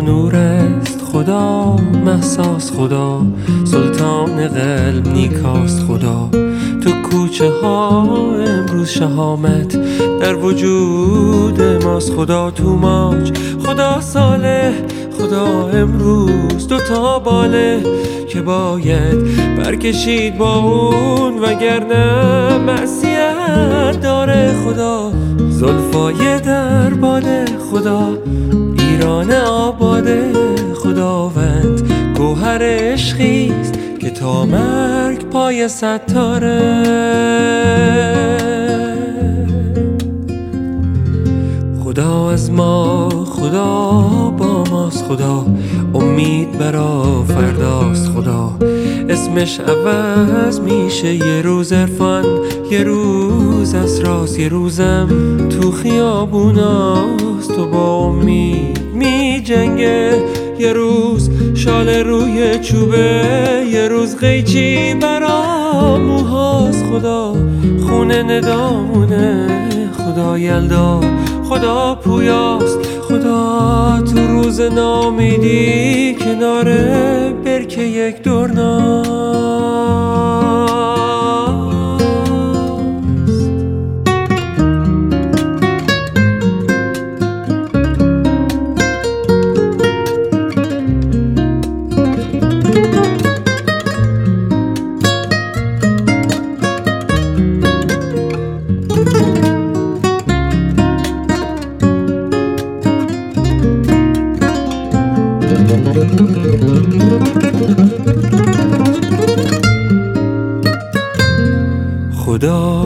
نور است خدا محساس خدا سلطان قلب نیکاست خدا. تو کوچه ها امروز شهامت در وجود ماست خدا تو ماج. خدا ساله خدا امروز دو تا باله که باید برکشید با اون وگرنه معصیت داره خدا. زلفای در باده خدا. ایران آباده خداوند گوهر عشقیست که تا مرگ پای ستاره. خدا از ما خدا با ماست خدا امید برا فرداست خدا اسمش عوض میشه. یه روز عرفان یه روز اسراس یه روزم تو خیابوناست. تو با امید می جنگه. یه روز شال روی چوبه. یه روز قیچی برا موهاست. خدا خونه ندامونه. خدا یلدا. خدا پویاست. خدا تو روز نامیدی. کنار برکه یک دورناست خدا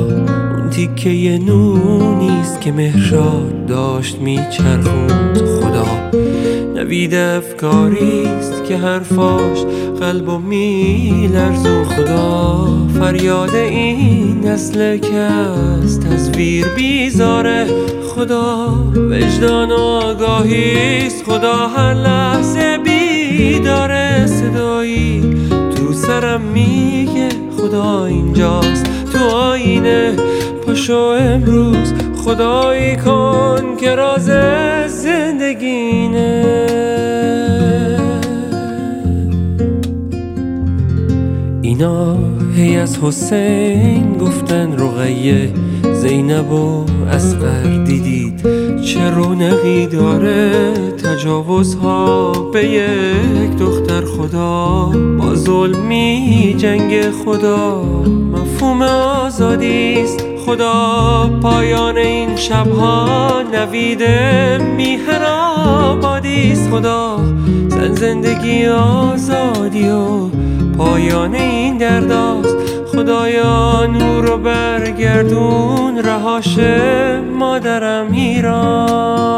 اون تیکه نونیست که مهرشاد داشت میچرخوند. خدا نوید افکاریست که حرفاش قلب و میلرزون خدا فریاد این نسل که از تصویر بیزاره. خدا وجدان و آگاهیست خدا هر لحظه بیداره صدایی؟ تو سرم میگه خدا اینجاست. تو آینه پاشو امروز خدایی کن که راز زندگینه. اینا هی از حسین گفتن رقیه زینب و اسقر دیدید. رونقی داره تجاوزها به یک دختر خدا. با ظلمی جنگ خدا مفهوم آزادیست خدا پایان این شبها نوید میهن آبادیست خدا زن زندگی آزادی و پایان این درداست خدایا نور رو برگردون. رهاش مادرم ایران.